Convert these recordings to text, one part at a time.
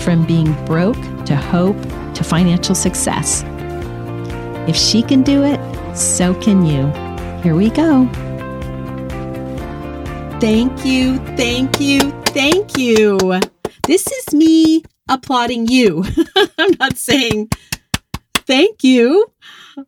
from being broke to hope to financial success. If she can do it, so can you. Here we go. Thank you, thank you, thank you. This is me applauding you. I'm not saying thank you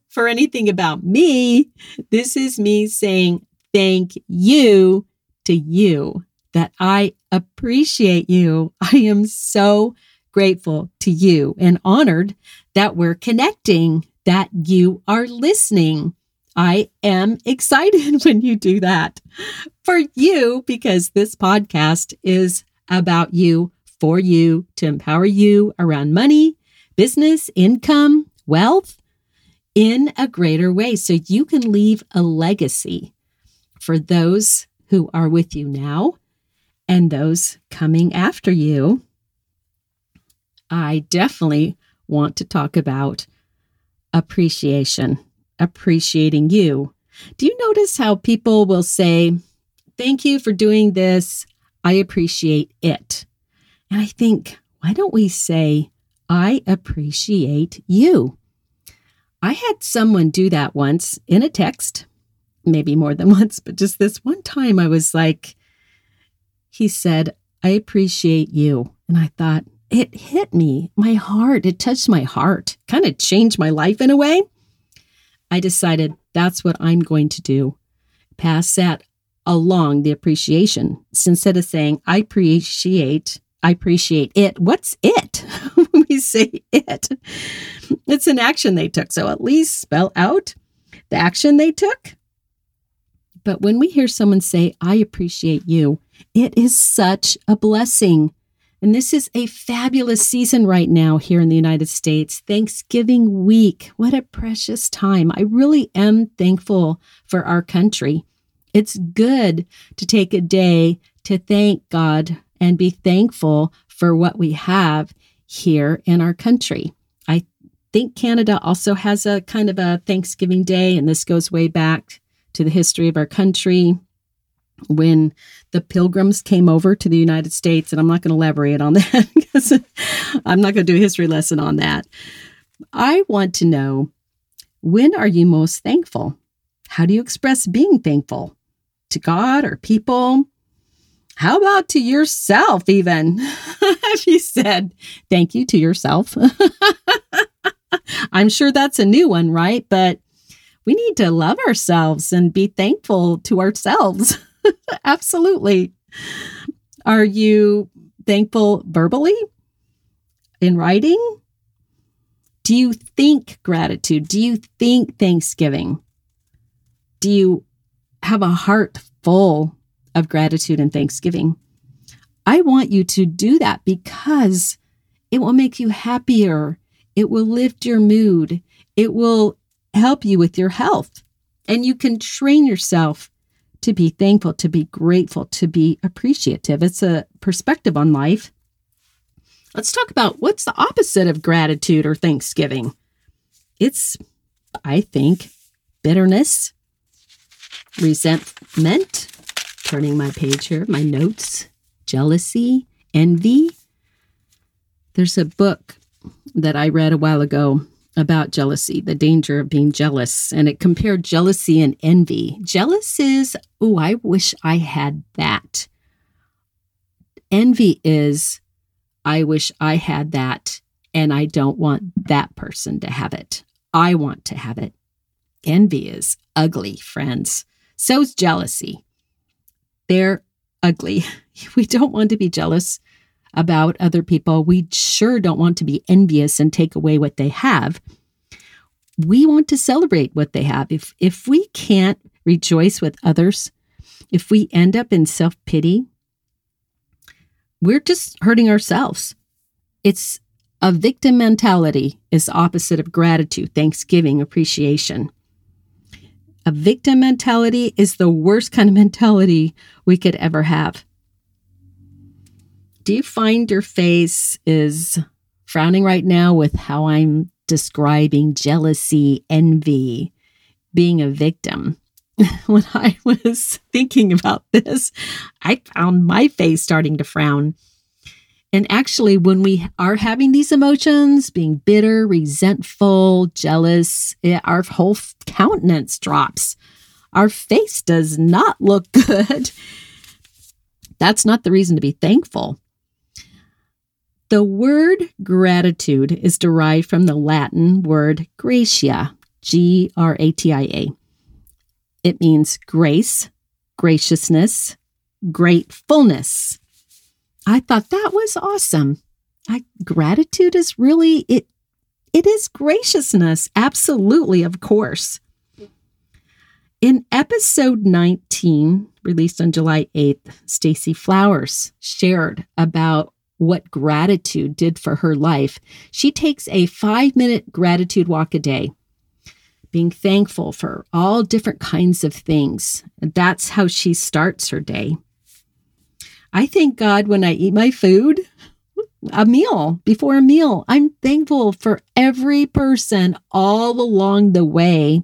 for anything about me. This is me saying thank you to you that I appreciate you. I am so grateful to you and honored that we're connecting, that you are listening. I am excited when you do that for you because this podcast is about you, for you, to empower you around money, business, income, wealth in a greater way so you can leave a legacy for those who are with you now and those coming after you. I definitely want to talk about appreciation, appreciating you. Do you notice how people will say, Thank you for doing this. I appreciate it. And I think, why don't we say, I appreciate you? I had someone do that once in a text, maybe more than once, but just this one time I was like, he said, I appreciate you. And I thought, it hit me, my heart, it touched my heart, kind of changed my life in a way. I decided that's what I'm going to do. Pass that along the appreciation. So instead of saying, I appreciate, I appreciate it, what's it? when we say it, it's an action they took. So at least spell out the action they took. But when we hear someone say, I appreciate you, it is such a blessing. And this is a fabulous season right now here in the United States. Thanksgiving week. What a precious time. I really am thankful for our country. It's good to take a day to thank God and be thankful for what we have here in our country. I think Canada also has a kind of a Thanksgiving Day, and this goes way back to the history of our country when the pilgrims came over to the United States. And I'm not going to elaborate on that because I'm not going to do a history lesson on that. I want to know when are you most thankful? How do you express being thankful? To God or people? How about to yourself, even? You said thank you to yourself? I'm sure that's a new one, right? But we need to love ourselves and be thankful to ourselves. Absolutely. Are you thankful verbally? In writing? Do you think gratitude? Do you think thanksgiving? Do you have a heart full of gratitude and thanksgiving? I want you to do that because it will make you happier. It will lift your mood. It will help you with your health. And you can train yourself to be thankful, to be grateful, to be appreciative. It's a perspective on life. Let's talk about what's the opposite of gratitude or thanksgiving. It's, I think, bitterness, resentment, turning my page here, my notes, jealousy, envy. There's a book that I read a while ago about jealousy, the danger of being jealous, and it compared jealousy and envy. Jealous is, oh, I wish I had that. Envy is, I wish I had that, and I don't want that person to have it. I want to have it. Envy is ugly, friends. So's jealousy. They're ugly. We don't want to be jealous about other people. We sure don't want to be envious and take away what they have. We want to celebrate what they have. If if we can't rejoice with others, if we end up in self-pity, we're just hurting ourselves. It's a victim mentality is opposite of gratitude, thanksgiving, appreciation. A victim mentality is the worst kind of mentality we could ever have. Do you find your face is frowning right now with how I'm describing jealousy, envy, being a victim? when I was thinking about this, I found my face starting to frown. And actually, when we are having these emotions, being bitter, resentful, jealous, it, our whole countenance drops. Our face does not look good. That's not the reason to be thankful. The word gratitude is derived from the Latin word gratia, G R A T I A. It means grace, graciousness, gratefulness. I thought that was awesome. I, gratitude is really it it is graciousness absolutely of course in episode 19 released on july 8th stacy flowers shared about what gratitude did for her life she takes a five minute gratitude walk a day being thankful for all different kinds of things that's how she starts her day I thank God when I eat my food, a meal, before a meal. I'm thankful for every person all along the way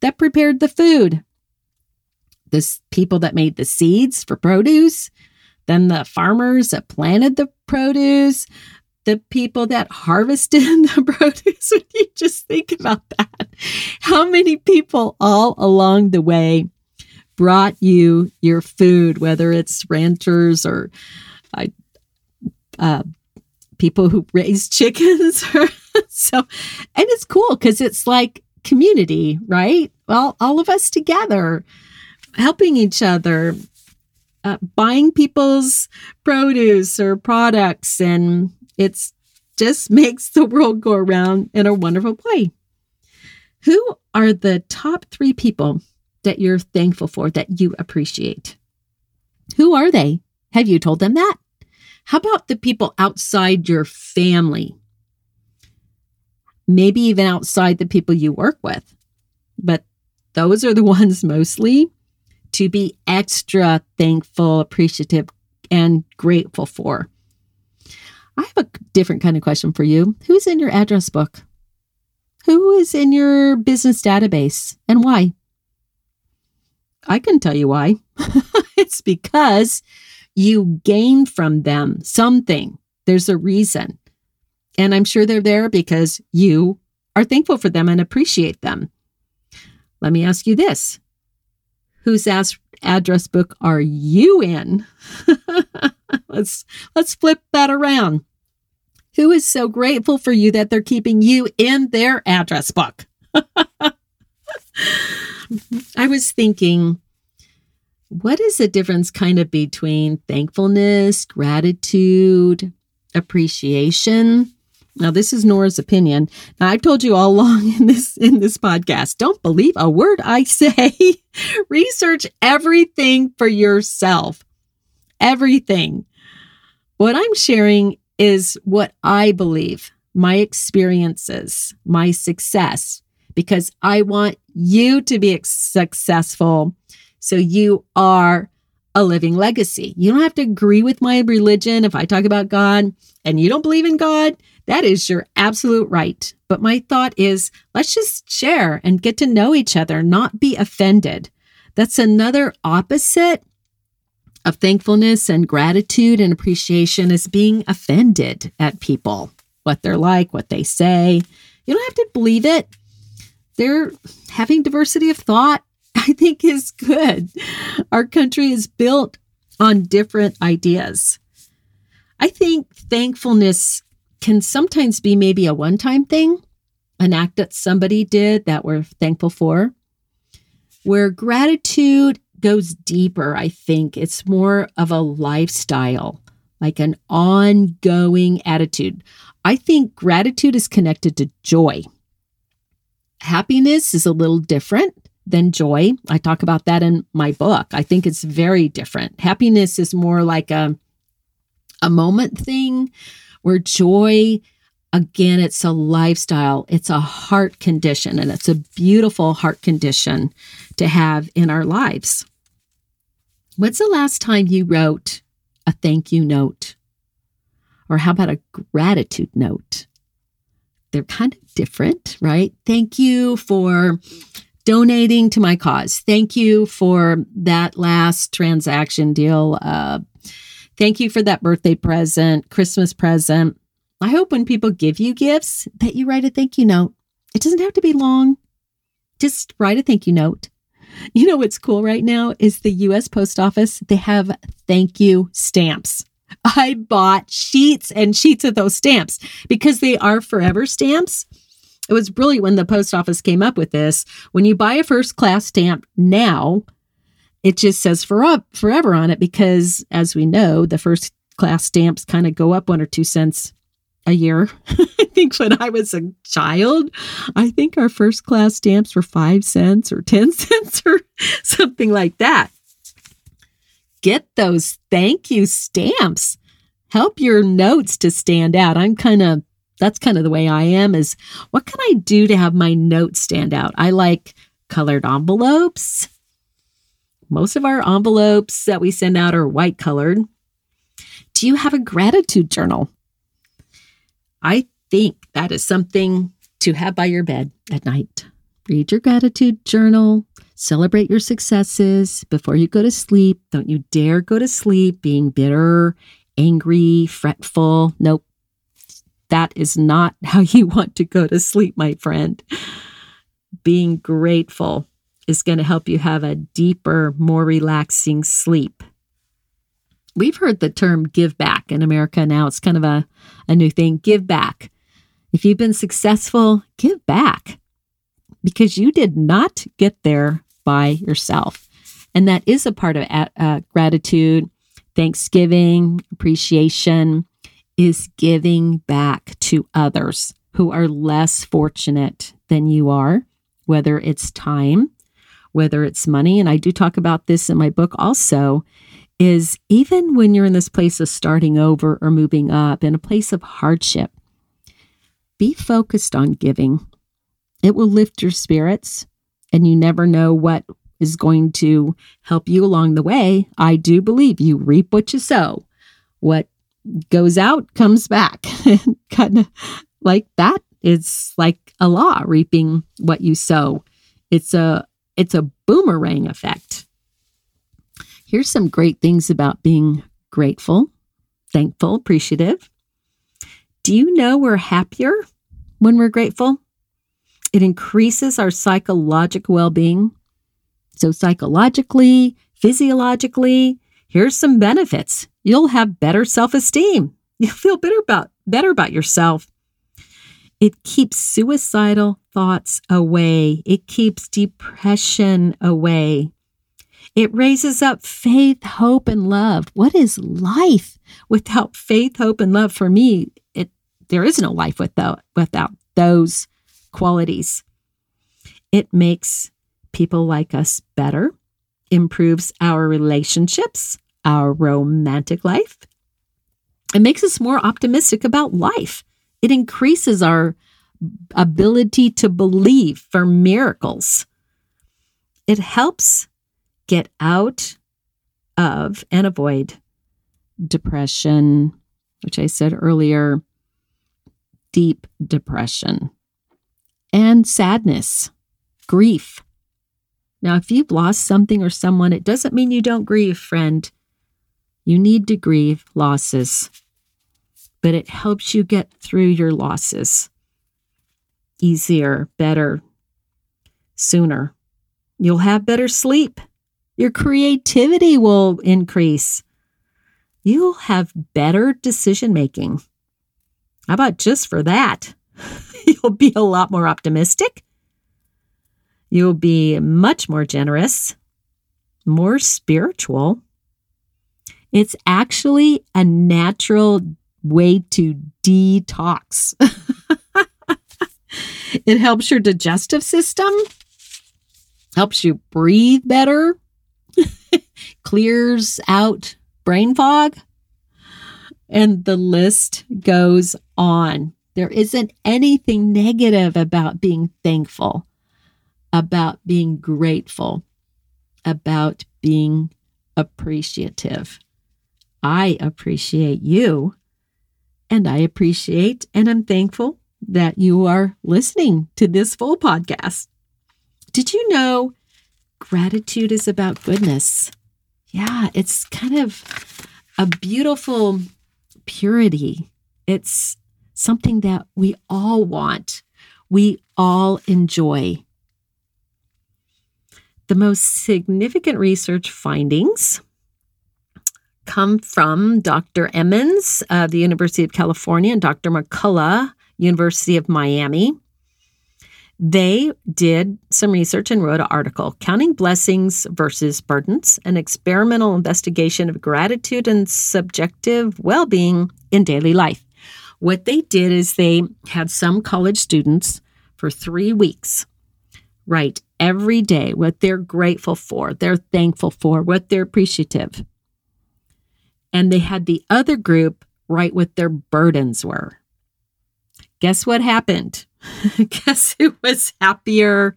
that prepared the food. The people that made the seeds for produce, then the farmers that planted the produce, the people that harvested the produce. When you just think about that, how many people all along the way brought you your food, whether it's ranchers or uh, people who raise chickens. so, and it's cool because it's like community, right? Well, all of us together, helping each other, uh, buying people's produce or products, and it's just makes the world go around in a wonderful way. Who are the top three people that you're thankful for, that you appreciate? Who are they? Have you told them that? How about the people outside your family? Maybe even outside the people you work with. But those are the ones mostly to be extra thankful, appreciative, and grateful for. I have a different kind of question for you. Who's in your address book? Who is in your business database and why? I can tell you why. it's because you gain from them something. There's a reason. And I'm sure they're there because you are thankful for them and appreciate them. Let me ask you this Whose address book are you in? let's let's flip that around. Who is so grateful for you that they're keeping you in their address book? I was thinking, what is the difference kind of between thankfulness, gratitude, appreciation? Now, this is Nora's opinion. Now, I've told you all along in this in this podcast, don't believe a word I say. Research everything for yourself. Everything. What I'm sharing is what I believe, my experiences, my success, because I want you to be successful. So you are a living legacy. You don't have to agree with my religion if I talk about God and you don't believe in God. That is your absolute right. But my thought is let's just share and get to know each other, not be offended. That's another opposite of thankfulness and gratitude and appreciation is being offended at people, what they're like, what they say. You don't have to believe it they're having diversity of thought, I think is good. Our country is built on different ideas. I think thankfulness can sometimes be maybe a one time thing, an act that somebody did that we're thankful for, where gratitude goes deeper. I think it's more of a lifestyle, like an ongoing attitude. I think gratitude is connected to joy. Happiness is a little different than joy. I talk about that in my book. I think it's very different. Happiness is more like a a moment thing where joy, again, it's a lifestyle, it's a heart condition, and it's a beautiful heart condition to have in our lives. When's the last time you wrote a thank you note? Or how about a gratitude note? They're kind of different, right? Thank you for donating to my cause. Thank you for that last transaction deal. Uh, thank you for that birthday present, Christmas present. I hope when people give you gifts that you write a thank you note. It doesn't have to be long. Just write a thank you note. You know what's cool right now is the US Post Office. They have thank you stamps. I bought sheets and sheets of those stamps because they are forever stamps. It was brilliant when the post office came up with this. When you buy a first class stamp now, it just says for up, forever on it because, as we know, the first class stamps kind of go up one or two cents a year. I think when I was a child, I think our first class stamps were five cents or 10 cents or something like that. Get those thank you stamps. Help your notes to stand out. I'm kind of that's kind of the way I am is what can I do to have my notes stand out? I like colored envelopes. Most of our envelopes that we send out are white colored. Do you have a gratitude journal? I think that is something to have by your bed at night. Read your gratitude journal, celebrate your successes before you go to sleep. Don't you dare go to sleep being bitter, angry, fretful. Nope. That is not how you want to go to sleep, my friend. Being grateful is going to help you have a deeper, more relaxing sleep. We've heard the term give back in America now. It's kind of a, a new thing. Give back. If you've been successful, give back because you did not get there by yourself. And that is a part of uh, gratitude, thanksgiving, appreciation is giving back to others who are less fortunate than you are, whether it's time, whether it's money. And I do talk about this in my book also. Is even when you're in this place of starting over or moving up in a place of hardship, be focused on giving. It will lift your spirits, and you never know what is going to help you along the way. I do believe you reap what you sow. What goes out comes back. Kind of like that it's like a law reaping what you sow. It's a it's a boomerang effect. Here's some great things about being grateful thankful appreciative. Do you know we're happier when we're grateful? It increases our psychological well-being. So psychologically physiologically here's some benefits you'll have better self-esteem. You'll feel better about better about yourself. It keeps suicidal thoughts away. It keeps depression away. It raises up faith, hope, and love. What is life without faith, hope, and love? For me, it there is no life without without those qualities. It makes people like us better, improves our relationships, our romantic life. It makes us more optimistic about life. It increases our ability to believe for miracles. It helps get out of and avoid depression, which I said earlier, deep depression, and sadness, grief. Now, if you've lost something or someone, it doesn't mean you don't grieve, friend. You need to grieve losses, but it helps you get through your losses easier, better, sooner. You'll have better sleep. Your creativity will increase. You'll have better decision making. How about just for that? You'll be a lot more optimistic. You'll be much more generous, more spiritual, it's actually a natural way to detox. it helps your digestive system, helps you breathe better, clears out brain fog. And the list goes on. There isn't anything negative about being thankful, about being grateful, about being appreciative. I appreciate you, and I appreciate and I'm thankful that you are listening to this full podcast. Did you know gratitude is about goodness? Yeah, it's kind of a beautiful purity. It's something that we all want, we all enjoy. The most significant research findings come from Dr. Emmons of the University of California and Dr. McCullough, University of Miami. They did some research and wrote an article, Counting Blessings versus Burdens, an experimental investigation of gratitude and subjective well being in daily life. What they did is they had some college students for three weeks write every day what they're grateful for, they're thankful for, what they're appreciative. And they had the other group write what their burdens were. Guess what happened? Guess who was happier,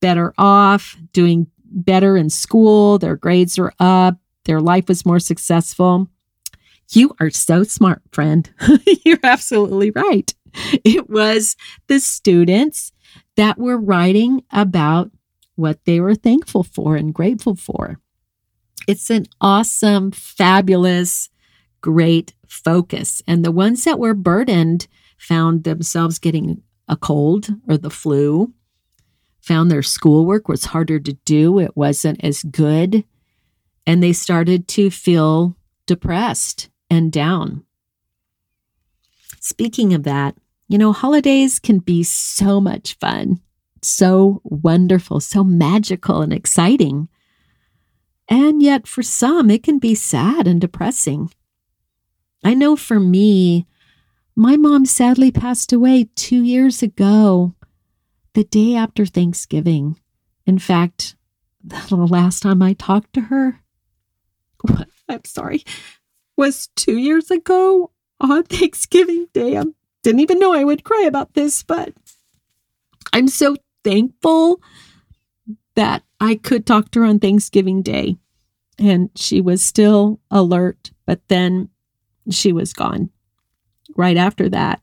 better off, doing better in school? Their grades were up, their life was more successful. You are so smart, friend. You're absolutely right. It was the students that were writing about what they were thankful for and grateful for. It's an awesome, fabulous, great focus. And the ones that were burdened found themselves getting a cold or the flu, found their schoolwork was harder to do, it wasn't as good, and they started to feel depressed and down. Speaking of that, you know, holidays can be so much fun, so wonderful, so magical and exciting. And yet, for some, it can be sad and depressing. I know for me, my mom sadly passed away two years ago, the day after Thanksgiving. In fact, the last time I talked to her, I'm sorry, was two years ago on Thanksgiving Day. I didn't even know I would cry about this, but I'm so thankful that I could talk to her on Thanksgiving Day. And she was still alert, but then she was gone right after that.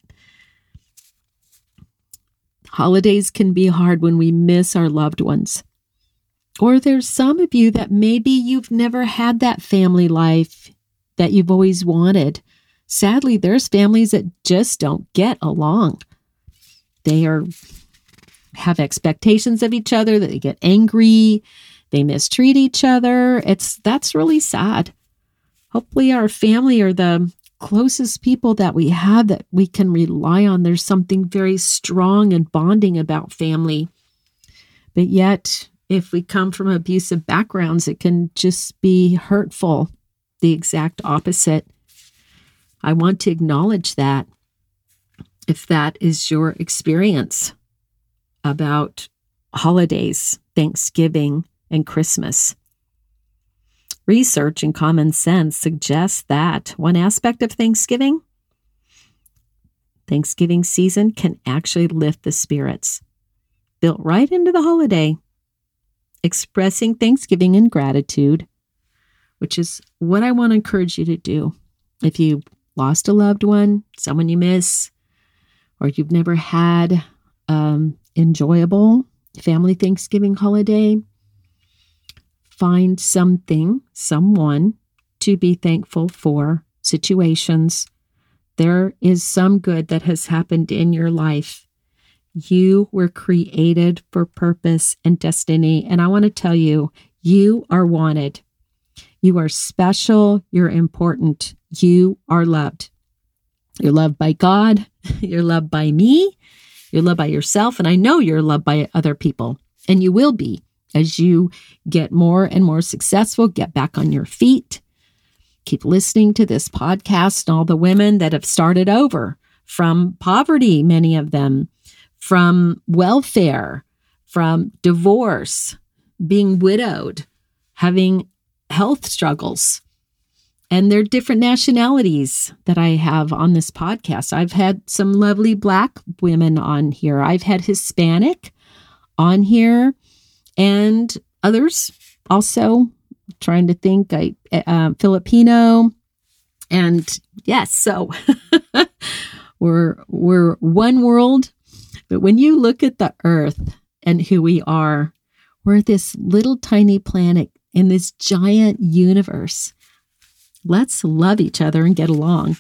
Holidays can be hard when we miss our loved ones. Or there's some of you that maybe you've never had that family life that you've always wanted. Sadly, there's families that just don't get along. They are have expectations of each other, that they get angry, they mistreat each other. It's that's really sad. Hopefully our family are the closest people that we have that we can rely on. There's something very strong and bonding about family. But yet, if we come from abusive backgrounds, it can just be hurtful, the exact opposite. I want to acknowledge that if that is your experience about holidays, Thanksgiving, and Christmas. Research and common sense suggests that one aspect of Thanksgiving, Thanksgiving season can actually lift the spirits. Built right into the holiday, expressing thanksgiving and gratitude, which is what I want to encourage you to do. If you lost a loved one, someone you miss, or you've never had um, enjoyable family Thanksgiving holiday, find something, someone to be thankful for, situations. There is some good that has happened in your life. You were created for purpose and destiny. And I want to tell you, you are wanted. You are special. You're important. You are loved. You're loved by God. You're loved by me. You're loved by yourself. And I know you're loved by other people. And you will be as you get more and more successful, get back on your feet. Keep listening to this podcast and all the women that have started over from poverty, many of them, from welfare, from divorce, being widowed, having health struggles, and there are different nationalities that I have on this podcast. I've had some lovely black women on here. I've had Hispanic on here and others also trying to think I uh, Filipino and yes, so we're we're one world, but when you look at the earth and who we are, we're this little tiny planet in this giant universe Let's love each other and get along.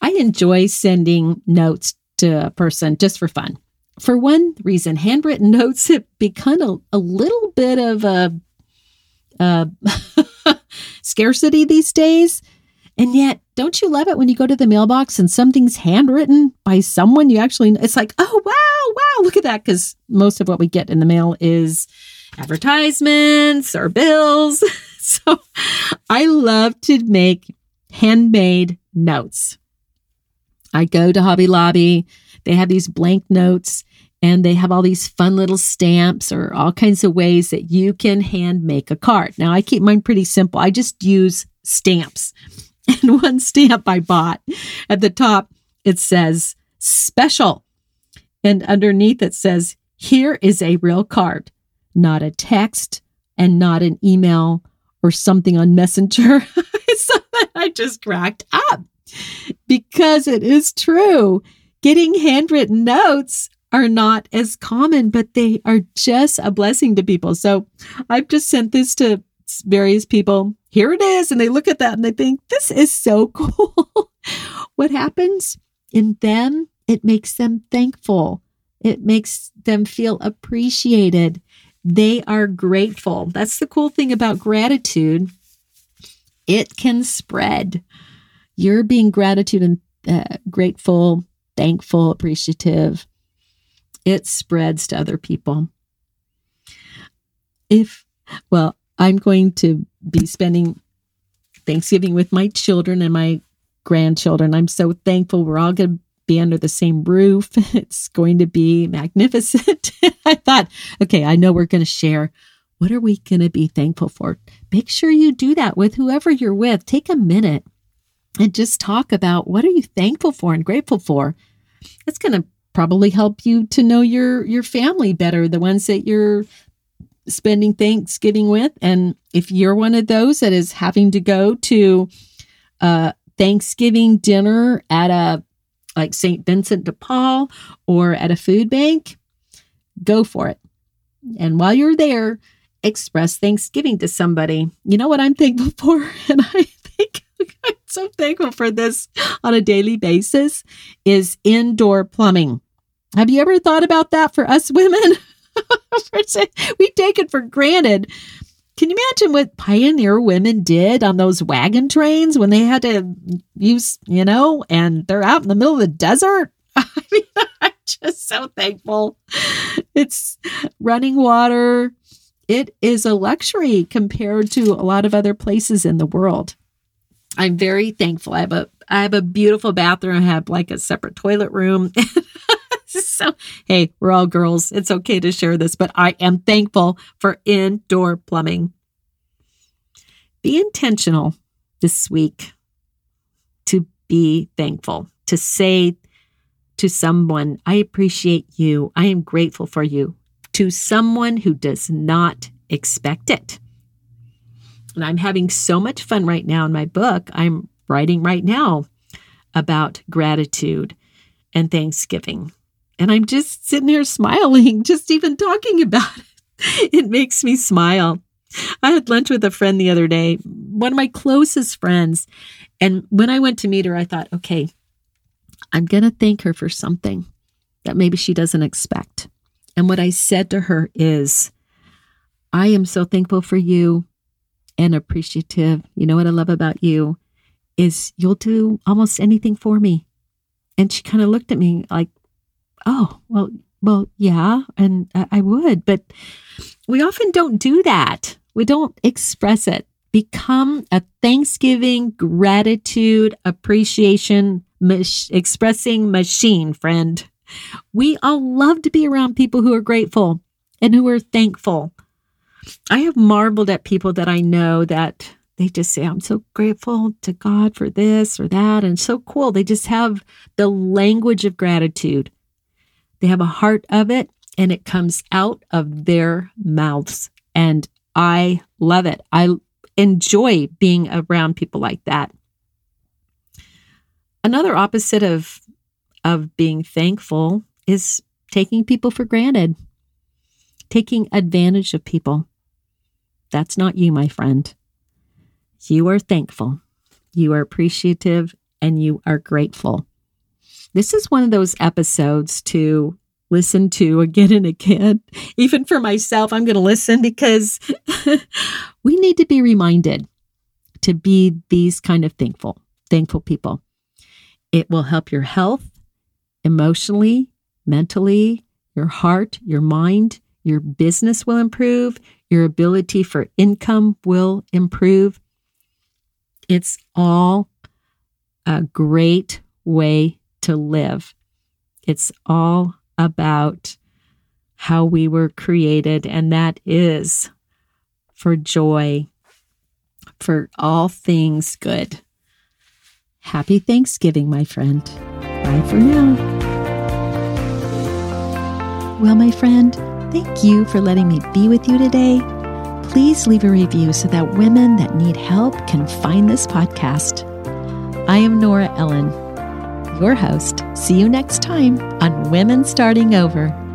I enjoy sending notes to a person just for fun. For one reason, handwritten notes have become a, a little bit of a, a scarcity these days. And yet, don't you love it when you go to the mailbox and something's handwritten by someone you actually, it's like, oh, wow, wow, look at that. Because most of what we get in the mail is advertisements or bills. so I love to make handmade notes. I go to Hobby Lobby, they have these blank notes and they have all these fun little stamps or all kinds of ways that you can hand make a card. Now, I keep mine pretty simple. I just use stamps. And one stamp I bought at the top, it says special. And underneath it says, here is a real card, not a text and not an email or something on Messenger. so I just cracked up because it is true. Getting handwritten notes are not as common, but they are just a blessing to people. So I've just sent this to various people. Here it is. And they look at that and they think, this is so cool. what happens in them? It makes them thankful. It makes them feel appreciated. They are grateful. That's the cool thing about gratitude. It can spread. You're being gratitude and uh, grateful, thankful, appreciative. It spreads to other people. If, well, I'm going to be spending Thanksgiving with my children and my grandchildren. I'm so thankful we're all going to be under the same roof. It's going to be magnificent. I thought, okay, I know we're going to share. What are we going to be thankful for? Make sure you do that with whoever you're with. Take a minute and just talk about what are you thankful for and grateful for. It's going to probably help you to know your your family better, the ones that you're spending Thanksgiving with. And if you're one of those that is having to go to a Thanksgiving dinner at a like St. Vincent de Paul or at a food bank, go for it. And while you're there, express Thanksgiving to somebody. You know what I'm thankful for? And I think I'm so thankful for this on a daily basis is indoor plumbing. Have you ever thought about that for us women? we take it for granted. Can you imagine what pioneer women did on those wagon trains when they had to use, you know, and they're out in the middle of the desert? I mean, I'm just so thankful. It's running water. It is a luxury compared to a lot of other places in the world. I'm very thankful. I have a I have a beautiful bathroom. I have like a separate toilet room. so, hey, we're all girls. It's okay to share this, but I am thankful for indoor plumbing. Be intentional this week to be thankful, to say to someone, I appreciate you. I am grateful for you, to someone who does not expect it. And I'm having so much fun right now in my book. I'm writing right now about gratitude and Thanksgiving. And I'm just sitting here smiling, just even talking about it. It makes me smile. I had lunch with a friend the other day, one of my closest friends. And when I went to meet her, I thought, okay, I'm going to thank her for something that maybe she doesn't expect. And what I said to her is, I am so thankful for you and appreciative. You know what I love about you is you'll do almost anything for me. And she kind of looked at me like, oh, well, well, yeah, and I would, but we often don't do that. We don't express it. Become a Thanksgiving gratitude appreciation mach- expressing machine, friend. We all love to be around people who are grateful and who are thankful. I have marveled at people that I know that they just say, I'm so grateful to God for this or that. And so cool. They just have the language of gratitude. They have a heart of it and it comes out of their mouths. And I love it. I enjoy being around people like that. Another opposite of of being thankful is taking people for granted, taking advantage of people. That's not you, my friend. You are thankful, you are appreciative, and you are grateful. This is one of those episodes to listen to again and again. Even for myself, I'm going to listen because we need to be reminded to be these kind of thankful, thankful people. It will help your health emotionally, mentally, your heart, your mind, your business will improve, your ability for income will improve. It's all a great way to live. It's all about how we were created, and that is for joy, for all things good. Happy Thanksgiving, my friend. Bye for now. Well, my friend, thank you for letting me be with you today. Please leave a review so that women that need help can find this podcast. I am Nora Ellen your host. See you next time on Women Starting Over.